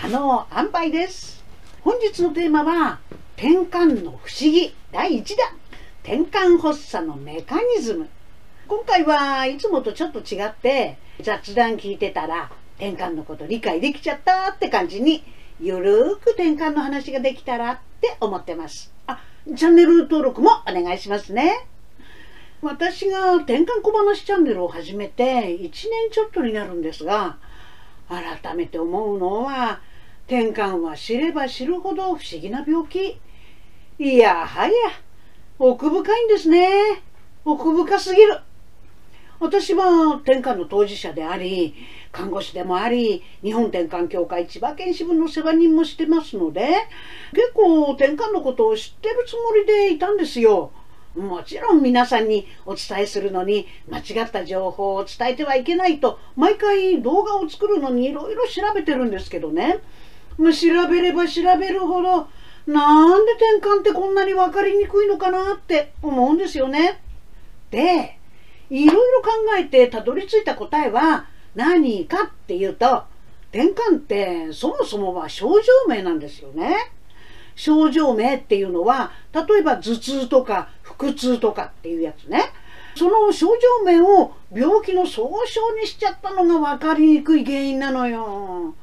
可能安牌です。本日のテーマは転換の不思議。第1弾。転換発作のメカニズム。今回はいつもとちょっと違って雑談聞いてたら転換のこと理解できちゃったって感じにゆるーく転換の話ができたらって思ってます。あチャンネル登録もお願いしますね。私が転換小話チャンネルを始めて1年ちょっとになるんですが改めて思うのは転換は知れば知るほど不思議な病気。いやはや奥深いんですね。奥深すぎる。私は転換の当事者であり看護師でもあり日本転換協会千葉県支部の世話人もしてますので結構転換のことを知ってるつもりでいたんですよ。もちろん皆さんにお伝えするのに間違った情報を伝えてはいけないと毎回動画を作るのにいろいろ調べてるんですけどね。調べれば調べるほどなんで転換ってこんなに分かりにくいのかなって思うんですよね。でいろいろ考えてたどり着いた答えは何かっていうと転換ってそもそもは症状名なんですよね。症状名っていうのは例えば頭痛とか腹痛とかっていうやつねその症状名を病気の総称にしちゃったのが分かりにくい原因なのよ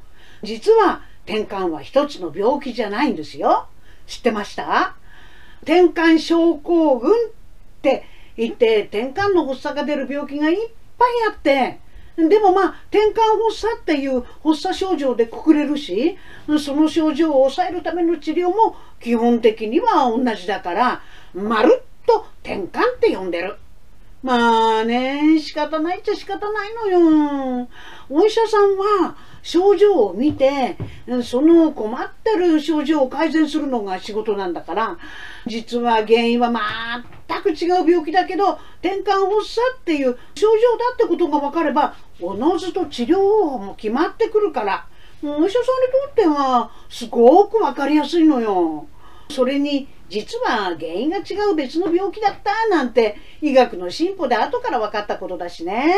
実は転換は一つの病気じゃないんですよ。知ってました？転換症候群って言って転換の発作が出る病気がいっぱいあって。でもまあ転換発作っていう発作症状でくくれるしその症状を抑えるための治療も基本的には同じだからまるっと転換って呼んでる。まあね仕方ないっちゃ仕方ないのよ。お医者さんは症状を見てその困ってる症状を改善するのが仕事なんだから実は原因は全く違う病気だけど転換発作っていう症状だってことが分かればおのずと治療方法も決まってくるからお医者さんにとってはすごく分かりやすいのよ。それに実は原因が違う別の病気だったなんて医学の進歩で後から分かったことだしね。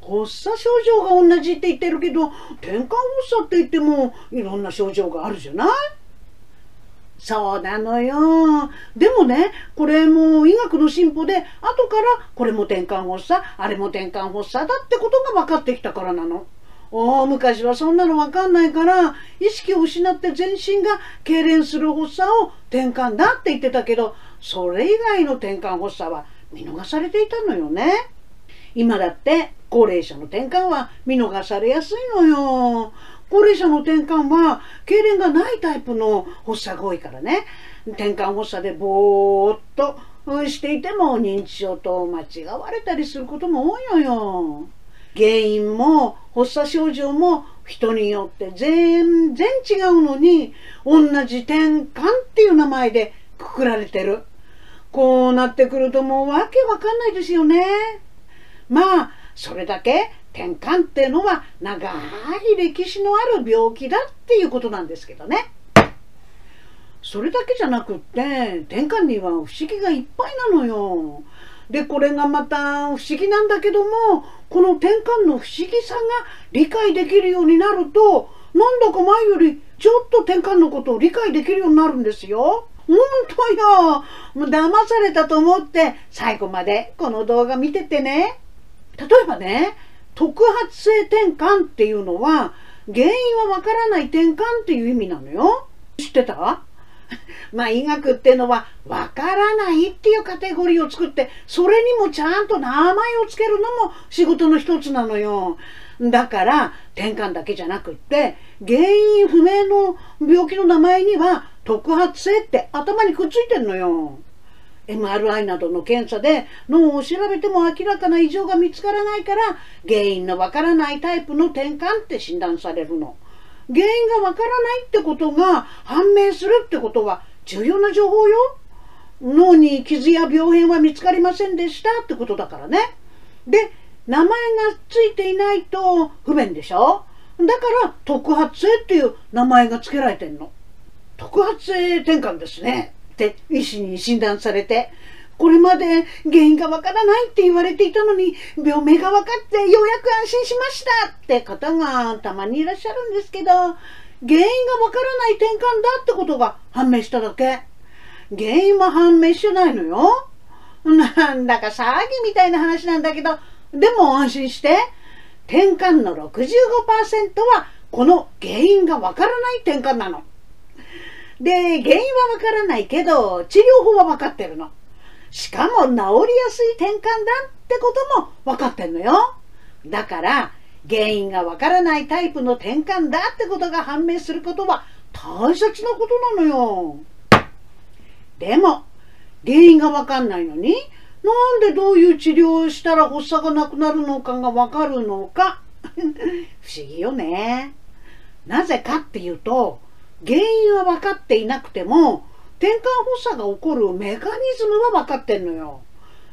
発作症状が同じって言ってるけど転換発作って言ってもいろんな症状があるじゃない？そうなのよ。でもね、これも医学の進歩で、後からこれも転換発作、あれも転換発作だってことが分かってきたからなの。大昔はそんなの分かんないから、意識を失って全身が痙攣する発作を転換だって言ってたけど、それ以外の転換発作は見逃されていたのよね。今だって高齢者の転換は見逃されやすいのよ。高齢者の転換は痙攣がないタイプの発作が多いからね転換発作でぼーっとしていても認知症と間違われたりすることも多いのよ。原因も発作症状も人によって全然違うのに同じ転換っていう名前でくくられてる。こうなってくるともうわけわかんないですよね。まあそれだけ転換っていうのは長い歴史のある病気だっていうことなんですけどね。それだけじゃなくって転換には不思議がいっぱいなのよ。でこれがまた不思議なんだけどもこの転換の不思議さが理解できるようになるとなんだか前よりちょっと転換のことを理解できるようになるんですよ。本当よ。もう騙されたと思って最後までこの動画見ててね。例えばね特発性転換っていうのは原因はわからない転換っていう意味なのよ。知ってた？まあ医学っていうのはわからないっていうカテゴリーを作ってそれにもちゃんと名前をつけるのも仕事の一つなのよ。だから転換だけじゃなくって原因不明の病気の名前には特発性って頭にくっついてんのよ。MRI などの検査で脳を調べても明らかな異常が見つからないから原因のわからないタイプの転換って診断されるの。原因がわからないってことが判明するってことは重要な情報よ。脳に傷や病変は見つかりませんでしたってことだからね。で、名前がついていないと不便でしょだから特発性っていう名前が付けられてんの。特発性転換ですね。って医師に診断されてこれまで原因がわからないって言われていたのに、病名が分かってようやく安心しましたって方がたまにいらっしゃるんですけど、原因がわからない転換だってことが判明しただけ。原因は判明してないのよ。なんだか騒ぎみたいな話なんだけど、でも安心して、転換の65%はこの原因がわからない転換なの。で、原因はわからないけど、治療法はわかってるの。しかも治りやすい転換だってことも分かってんのよ。だから、原因がわからないタイプの転換だってことが判明することは大切なことなのよ。でも、原因がわかんないのに、なんでどういう治療をしたら発作がなくなるのかがわかるのか。不思議よね。なぜかっていうと、原因は分かっていなくても、転換発作が起こるメカニズムは分かってんのよ。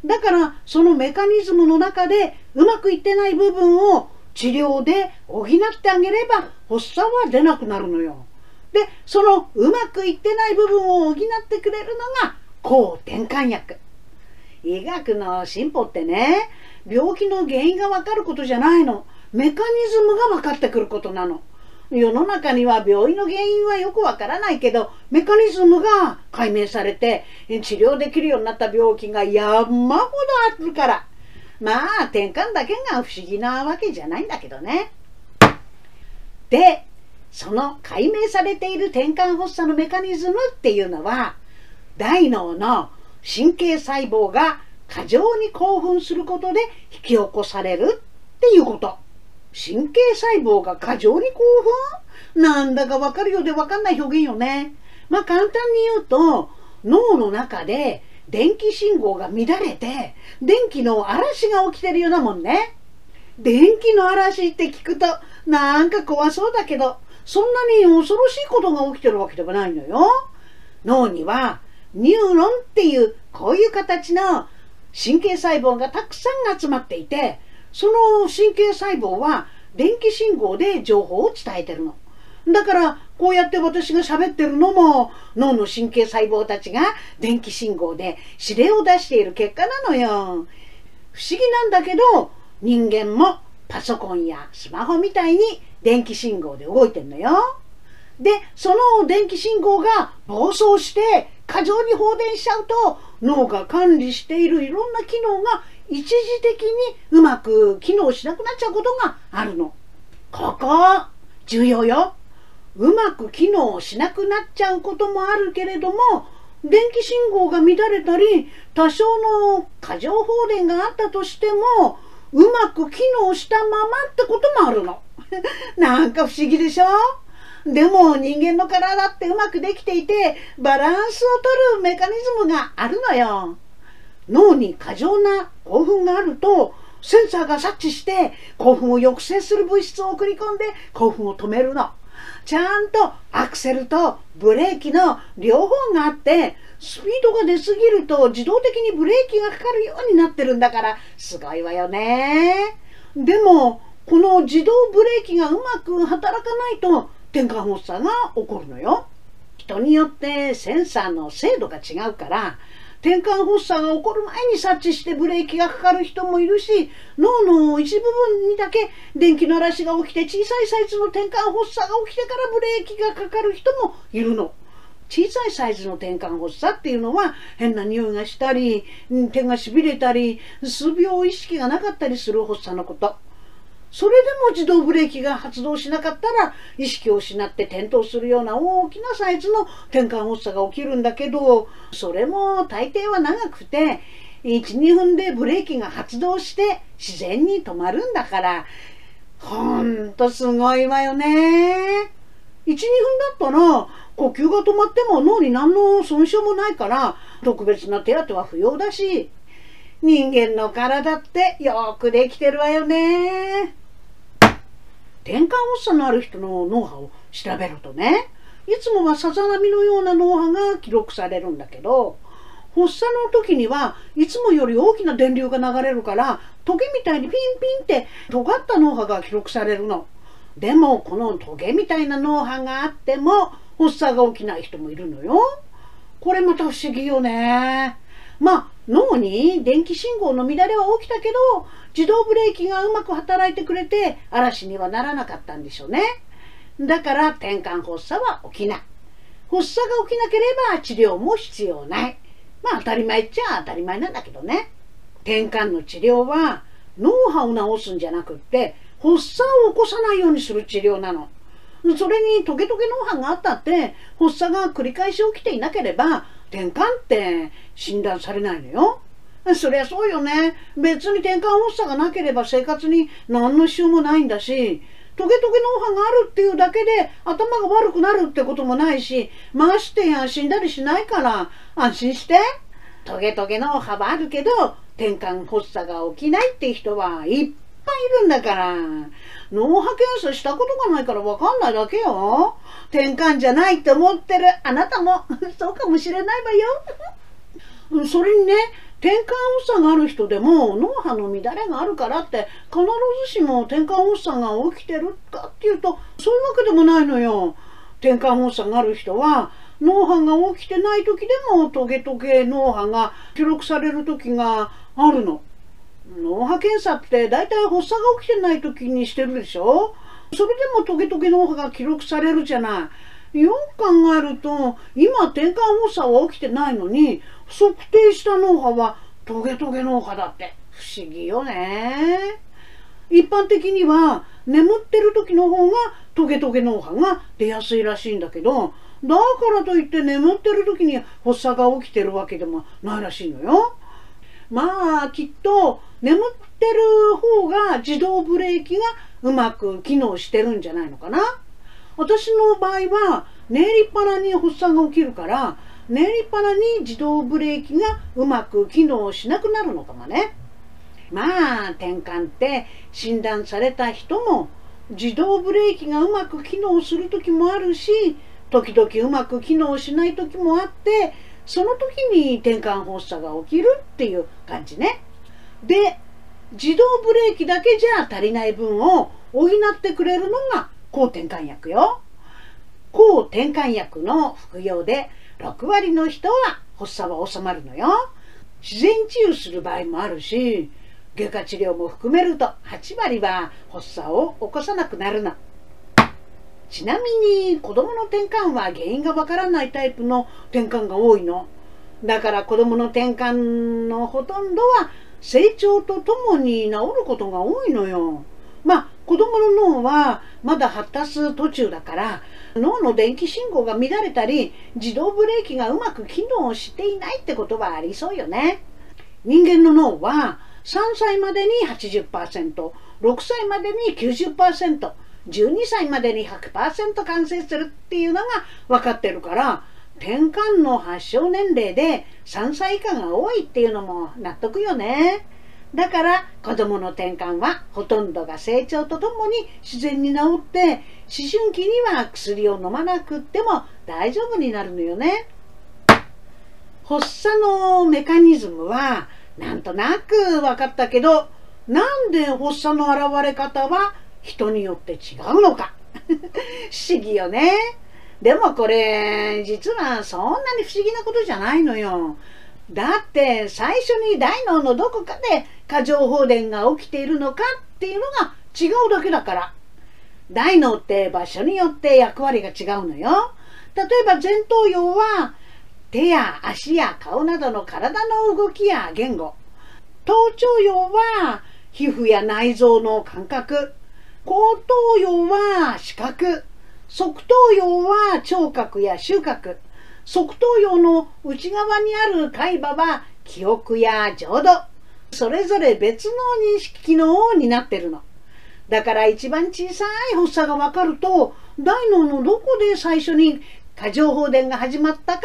だからそのメカニズムの中でうまくいってない部分を治療で補ってあげれば発作は出なくなるのよ。で、そのうまくいってない部分を補ってくれるのが抗転換薬。医学の進歩ってね、病気の原因がわかることじゃないの。メカニズムが分かってくることなの。世の中には病院の原因はよくわからないけど、メカニズムが解明されて治療できるようになった病気が山ほどあるから。まあ、転換だけが不思議なわけじゃないんだけどね。で、その解明されている転換発作のメカニズムっていうのは、大脳の神経細胞が過剰に興奮することで引き起こされるっていうこと。神経細胞が過剰に興奮？なんだかわかるようでわかんない表現よね。まあ簡単に言うと、脳の中で電気信号が乱れて、電気の嵐が起きてるようなもんね。電気の嵐って聞くと、なんか怖そうだけど、そんなに恐ろしいことが起きてるわけではないのよ。脳にはニューロンっていうこういう形の神経細胞がたくさん集まっていて、その神経細胞は電気信号で情報を伝えてるの。だから、こうやって私が喋ってるのも、脳の神経細胞たちが電気信号で指令を出している結果なのよ。不思議なんだけど、人間もパソコンやスマホみたいに電気信号で動いてんのよ。で、その電気信号が暴走して過剰に放電しちゃうと脳が管理しているいろんな機能が一時的にうまく機能しなくなっちゃうことがあるの。ここ、重要よ。うまく機能しなくなっちゃうこともあるけれども、電気信号が乱れたり、多少の過剰放電があったとしても、うまく機能したままってこともあるの。なんか不思議でしょ？でも人間の体ってうまくできていて、バランスを取るメカニズムがあるのよ。脳に過剰な興奮があると、センサーが察知して興奮を抑制する物質を送り込んで興奮を止めるの。ちゃんとアクセルとブレーキの両方があって、スピードが出すぎると自動的にブレーキがかかるようになってるんだから、すごいわよね。でも、この自動ブレーキがうまく働かないと転換発作が起こるのよ。人によってセンサーの精度が違うから、転換発作が起こる前に察知してブレーキがかかる人もいるし、脳の一部分にだけ電気の嵐が起きて小さいサイズの転換発作が起きてからブレーキがかかる人もいるの。小さいサイズの転換発作っていうのは変な匂いがしたり、手がしびれたり、数秒意識がなかったりする発作のこと。それでも自動ブレーキが発動しなかったら意識を失って転倒するような大きなサイズの転換発作が起きるんだけどそれも大抵は長くて12分でブレーキが発動して自然に止まるんだからほんとすごいわよね。12分だったら呼吸が止まっても脳に何の損傷もないから特別な手当は不要だし人間の体ってよくできてるわよね。転換発作のある人の脳波を調べるとねいつもはさざ波のような脳波が記録されるんだけど発作の時にはいつもより大きな電流が流れるからトゲみたいにピンピンって尖った脳波が記録されるの。でもこのトゲみたいな脳波があっても発作が起きない人もいるのよ。これまた不思議よね。まあ脳に電気信号の乱れは起きたけど自動ブレーキがうまく働いてくれて嵐にはならなかったんでしょうね。だから転換発作は起きない。発作が起きなければ治療も必要ない。まあ当たり前っちゃ当たり前なんだけどね。転換の治療は脳波を治すんじゃなくって発作を起こさないようにする治療なの。それにトゲトゲ脳波があったって発作が繰り返し起きていなければ転換って診断されないのよ。そりゃそうよね。別に転換発作がなければ生活に何の支障もないんだし、トゲトゲ脳波があるっていうだけで頭が悪くなるってこともないし、ましてや死んだりしないから安心して。トゲトゲ脳波はあるけど、転換発作が起きないって人はいっぱいいるんだから。脳波検査したことがないからわかんないだけよ。転換じゃないって思ってるあなたも そうかもしれないわよ。それにね、転換発作がある人でも脳波の乱れがあるからって必ずしも転換発作が起きてるかっていうとそういうわけでもないのよ。転換発作がある人は脳波が起きてない時でもトゲトゲ脳波が記録される時があるの。脳波検査って大体発作が起きてない時にしてるでしょ？それでもトゲトゲ脳波が記録されるじゃない。よく考えると今転換発作は起きてないのに測定した脳波はトゲトゲ脳波だって不思議よね。一般的には眠ってる時の方がトゲトゲ脳波が出やすいらしいんだけどだからといって眠ってる時に発作が起きてるわけでもないらしいのよ。まあきっと眠ってる方が自動ブレーキがうまく機能してるんじゃないのかな。私の場合は寝りっぱなに発作が起きるから寝りっぱなに自動ブレーキがうまく機能しなくなるのかもね。まあ転換って診断された人も自動ブレーキがうまく機能する時もあるし時々うまく機能しない時もあってその時に転換発作が起きるっていう感じね。で自動ブレーキだけじゃ足りない分を補ってくれるのが抗転換薬よ。抗転換薬の服用で6割の人は発作は収まるのよ。自然治癒する場合もあるし、外科治療も含めると8割は発作を起こさなくなるの。ちなみに子供の転換は原因がわからないタイプの転換が多いの。だから子供の転換のほとんどは成長とともに治ることが多いのよ。まあ子供の脳はまだ発達途中だから脳の電気信号が乱れたり自動ブレーキがうまく機能していないってことはありそうよね。人間の脳は3歳までに 80%6 歳までに90% 12歳までに100%完成するっていうのが分かってるから転換の発症年齢で3歳以下が多いっていうのも納得よね。だから子供の転換はほとんどが成長とともに自然に治って思春期には薬を飲まなくっても大丈夫になるのよね。発作のメカニズムはなんとなく分かったけどなんで発作の現れ方は人によって違うのか 不思議よね。でもこれ実はそんなに不思議なことじゃないのよ。だって最初に大脳のどこかで過剰放電が起きているのかっていうのが違うだけだから。大脳って場所によって役割が違うのよ。例えば前頭葉は手や足や顔などの体の動きや言語。頭頂葉は皮膚や内臓の感覚。後頭葉は視覚。側頭葉は聴覚や収穫。側頭葉の内側にある海馬は記憶や浄土。それぞれ別の認識機能を担ってるの。だから一番小さい発作がわかると、大脳のどこで最初に過剰放電が始まったか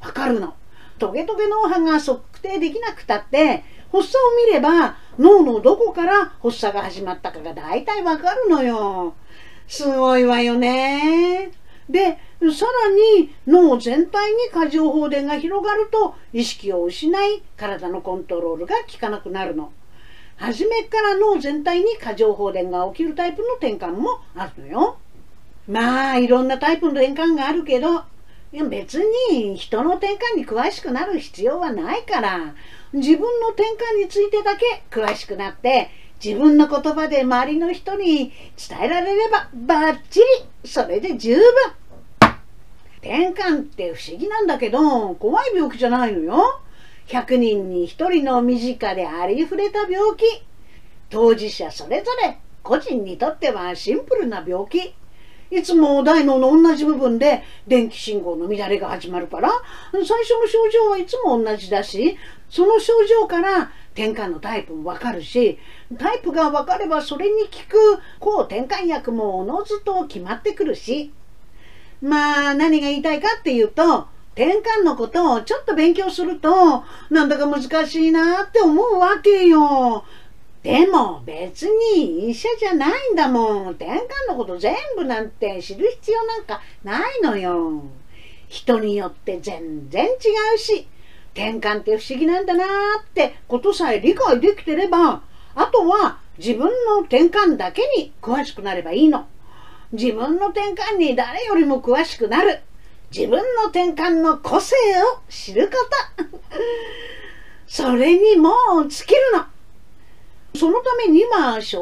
がわかるの。トゲトゲ脳波が測定できなくたって、発作を見れば脳のどこから発作が始まったかが大体わかるのよ。すごいわよね。で、さらに脳全体に過剰放電が広がると意識を失い体のコントロールが効かなくなるの。初めから脳全体に過剰放電が起きるタイプの転換もあるのよ。まあいろんなタイプの転換があるけどいや別に人の転換に詳しくなる必要はないから自分の転換についてだけ詳しくなって自分の言葉で周りの人に伝えられればバッチリ。それで十分。転換って不思議なんだけど怖い病気じゃないのよ。100人に1人の身近でありふれた病気。当事者それぞれ個人にとってはシンプルな病気。いつも大脳の同じ部分で電気信号の乱れが始まるから最初の症状はいつも同じだしその症状から転換のタイプもわかるしタイプが分かればそれに効く抗転換薬もおのずと決まってくるしまあ何が言いたいかっていうと転換のことをちょっと勉強するとなんだか難しいなって思うわけよ。でも別に医者じゃないんだもん。転換のこと全部なんて知る必要なんかないのよ。人によって全然違うし、転換って不思議なんだなーってことさえ理解できてれば、あとは自分の転換だけに詳しくなればいいの。自分の転換に誰よりも詳しくなる。自分の転換の個性を知ること。それにもう尽きるの。ために今正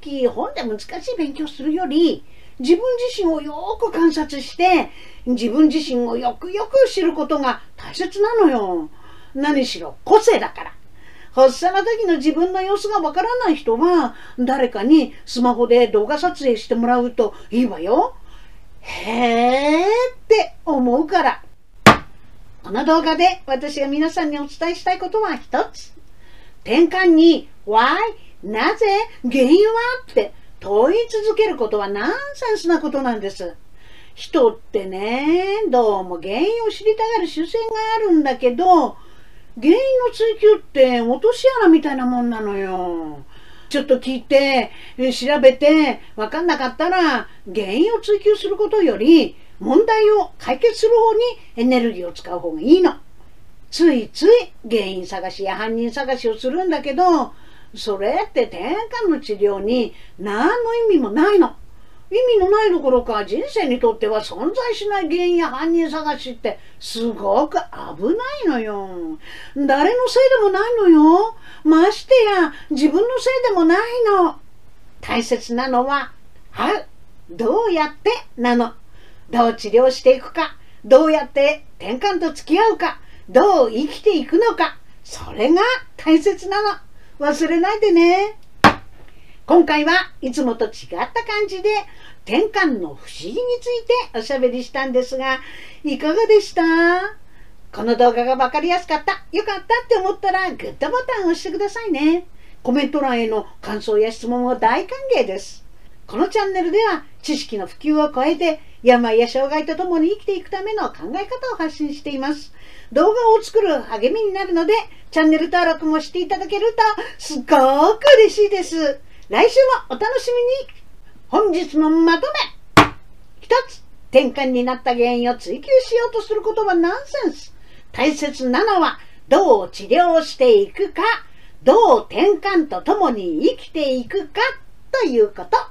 直本で難しい勉強するより自分自身をよく観察して自分自身をよくよく知ることが大切なのよ。何しろ個性だから。発作の時の自分の様子がわからない人は誰かにスマホで動画撮影してもらうといいわよ。へーって思うから。この動画で私が皆さんにお伝えしたいことは一つ。転換に Y なぜ原因はって問い続けることはナンセンスなことなんです。人ってね、どうも原因を知りたがる習性があるんだけど、原因の追求って落とし穴みたいなもんなのよ。ちょっと聞いて、調べて、わかんなかったら、原因を追求することより、問題を解決する方にエネルギーを使う方がいいの。ついつい原因探しや犯人探しをするんだけど、それって転換の治療に何の意味もないの。意味のないどころか人生にとっては存在しない原因や犯人探しってすごく危ないのよ。誰のせいでもないのよ。ましてや自分のせいでもないの。大切なのは、はい、どうやってなの。どう治療していくか。どうやって転換と付き合うか。どう生きていくのか。それが大切なの。忘れないでね。今回はいつもと違った感じで転換の不思議についておしゃべりしたんですが、いかがでした？この動画が分かりやすかった、よかったって思ったらグッドボタンを押してくださいね。コメント欄への感想や質問を大歓迎です。このチャンネルでは知識の普及を超えて病や障害とともに生きていくための考え方を発信しています。動画を作る励みになるので、チャンネル登録もしていただけるとすごく嬉しいです。来週もお楽しみに本日のまとめ一つ、転換になった原因を追求しようとすることはナンセンス。大切なのは、どう治療していくか、どう転換とともに生きていくかということ。